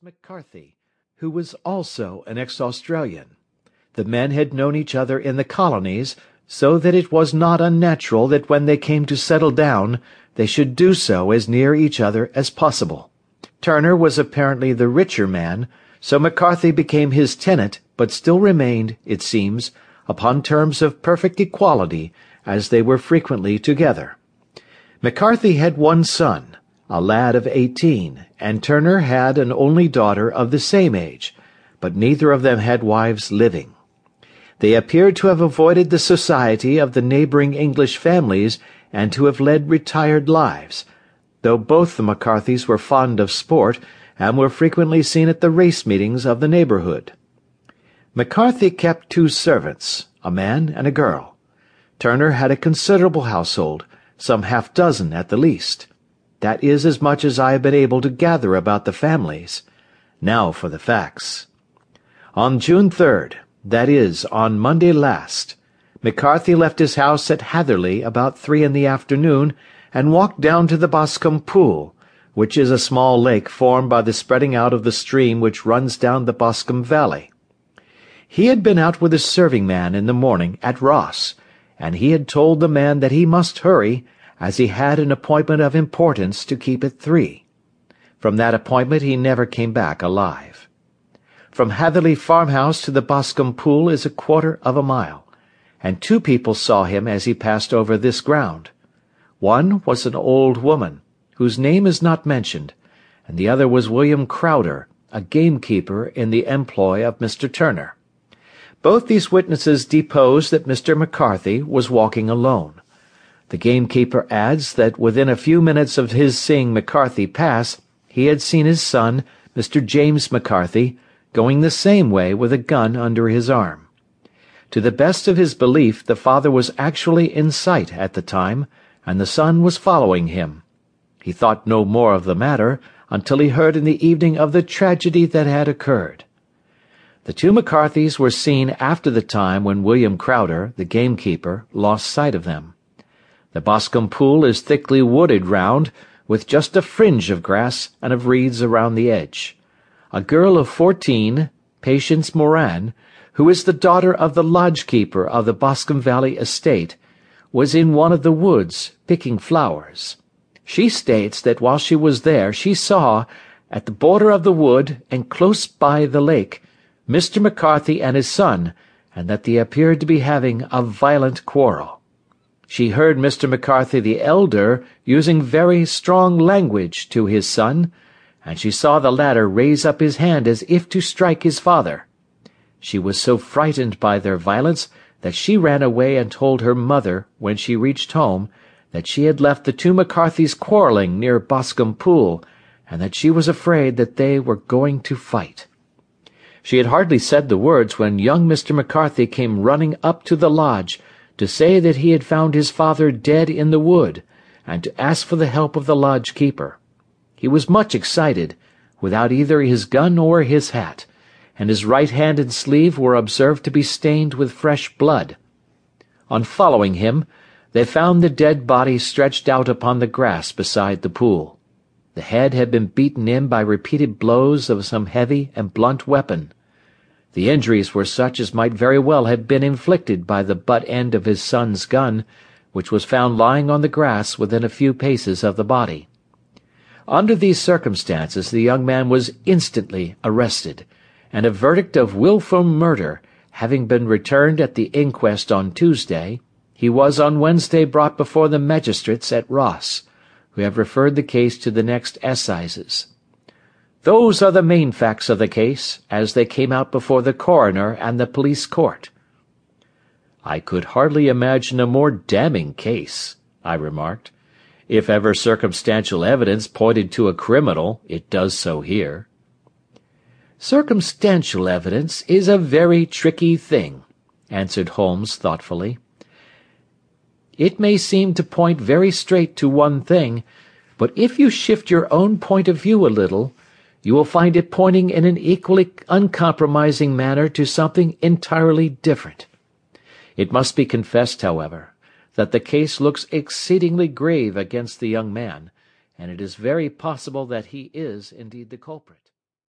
McCarthy, who was also an ex-Australian. The men had known each other in the colonies, so that it was not unnatural that when they came to settle down they should do so as near each other as possible. Turner was apparently the richer man, so McCarthy became his tenant, but still remained, it seems, upon terms of perfect equality, as they were frequently together. McCarthy had one son, a lad of eighteen, and Turner had an only daughter of the same age, but neither of them had wives living. They appeared to have avoided the society of the neighbouring English families and to have led retired lives, though both the McCarthys were fond of sport, and were frequently seen at the race meetings of the neighbourhood. McCarthy kept two servants, a man and a girl. Turner had a considerable household, some half dozen at the least. That is as much as I have been able to gather about the families. Now for the facts. On June 3rd, that is, on Monday last, McCarthy left his house at Hatherley about three in the afternoon and walked down to the Boscombe Pool, which is a small lake formed by the spreading out of the stream which runs down the Boscombe valley. He had been out with a serving man in the morning at Ross, and he had told the man that he must hurry, as he had an appointment of importance to keep at three. From that appointment he never came back alive. From Hatherley Farmhouse to the Boscombe Pool is a quarter of a mile, and two people saw him as he passed over this ground. One was an old woman, whose name is not mentioned, and the other was William Crowder, a gamekeeper in the employ of Mr. Turner. Both these witnesses deposed that Mr. McCarthy was walking alone. The gamekeeper adds that within a few minutes of his seeing McCarthy pass he had seen his son, Mr. James McCarthy, going the same way with a gun under his arm. To the best of his belief the father was actually in sight at the time, and the son was following him. He thought no more of the matter until he heard in the evening of the tragedy that had occurred. The two McCarthys were seen after the time when William Crowder, the gamekeeper, lost sight of them. The Boscombe Pool is thickly wooded round, with just a fringe of grass and of reeds around the edge. A girl of fourteen, Patience Moran, who is the daughter of the lodge-keeper of the Boscombe Valley estate, was in one of the woods, picking flowers. She states that while she was there she saw, at the border of the wood, and close by the lake, Mr. McCarthy and his son, and that they appeared to be having a violent quarrel. She heard Mr. McCarthy the elder using very strong language to his son, and she saw the latter raise up his hand as if to strike his father. She was so frightened by their violence that she ran away and told her mother, when she reached home, that she had left the two McCarthys quarrelling near Boscombe Pool, and that she was afraid that they were going to fight. She had hardly said the words when young Mr. McCarthy came running up to the lodge to say that he had found his father dead in the wood, and to ask for the help of the lodge keeper. He was much excited, without either his gun or his hat, and his right hand and sleeve were observed to be stained with fresh blood. On following him, they found the dead body stretched out upon the grass beside the pool. The head had been beaten in by repeated blows of some heavy and blunt weapon. The injuries were such as might very well have been inflicted by the butt end of his son's gun, which was found lying on the grass within a few paces of the body. Under these circumstances the young man was instantly arrested, and a verdict of wilful murder having been returned at the inquest on Tuesday, he was on Wednesday brought before the magistrates at Ross, who have referred the case to the next assizes. Those are the main facts of the case, as they came out before the coroner and the police court. I could hardly imagine a more damning case, I remarked. If ever circumstantial evidence pointed to a criminal, it does so here. Circumstantial evidence is a very tricky thing, answered Holmes thoughtfully. It may seem to point very straight to one thing, but if you shift your own point of view a little, you will find it pointing in an equally uncompromising manner to something entirely different. It must be confessed, however, that the case looks exceedingly grave against the young man, and it is very possible that he is indeed the culprit.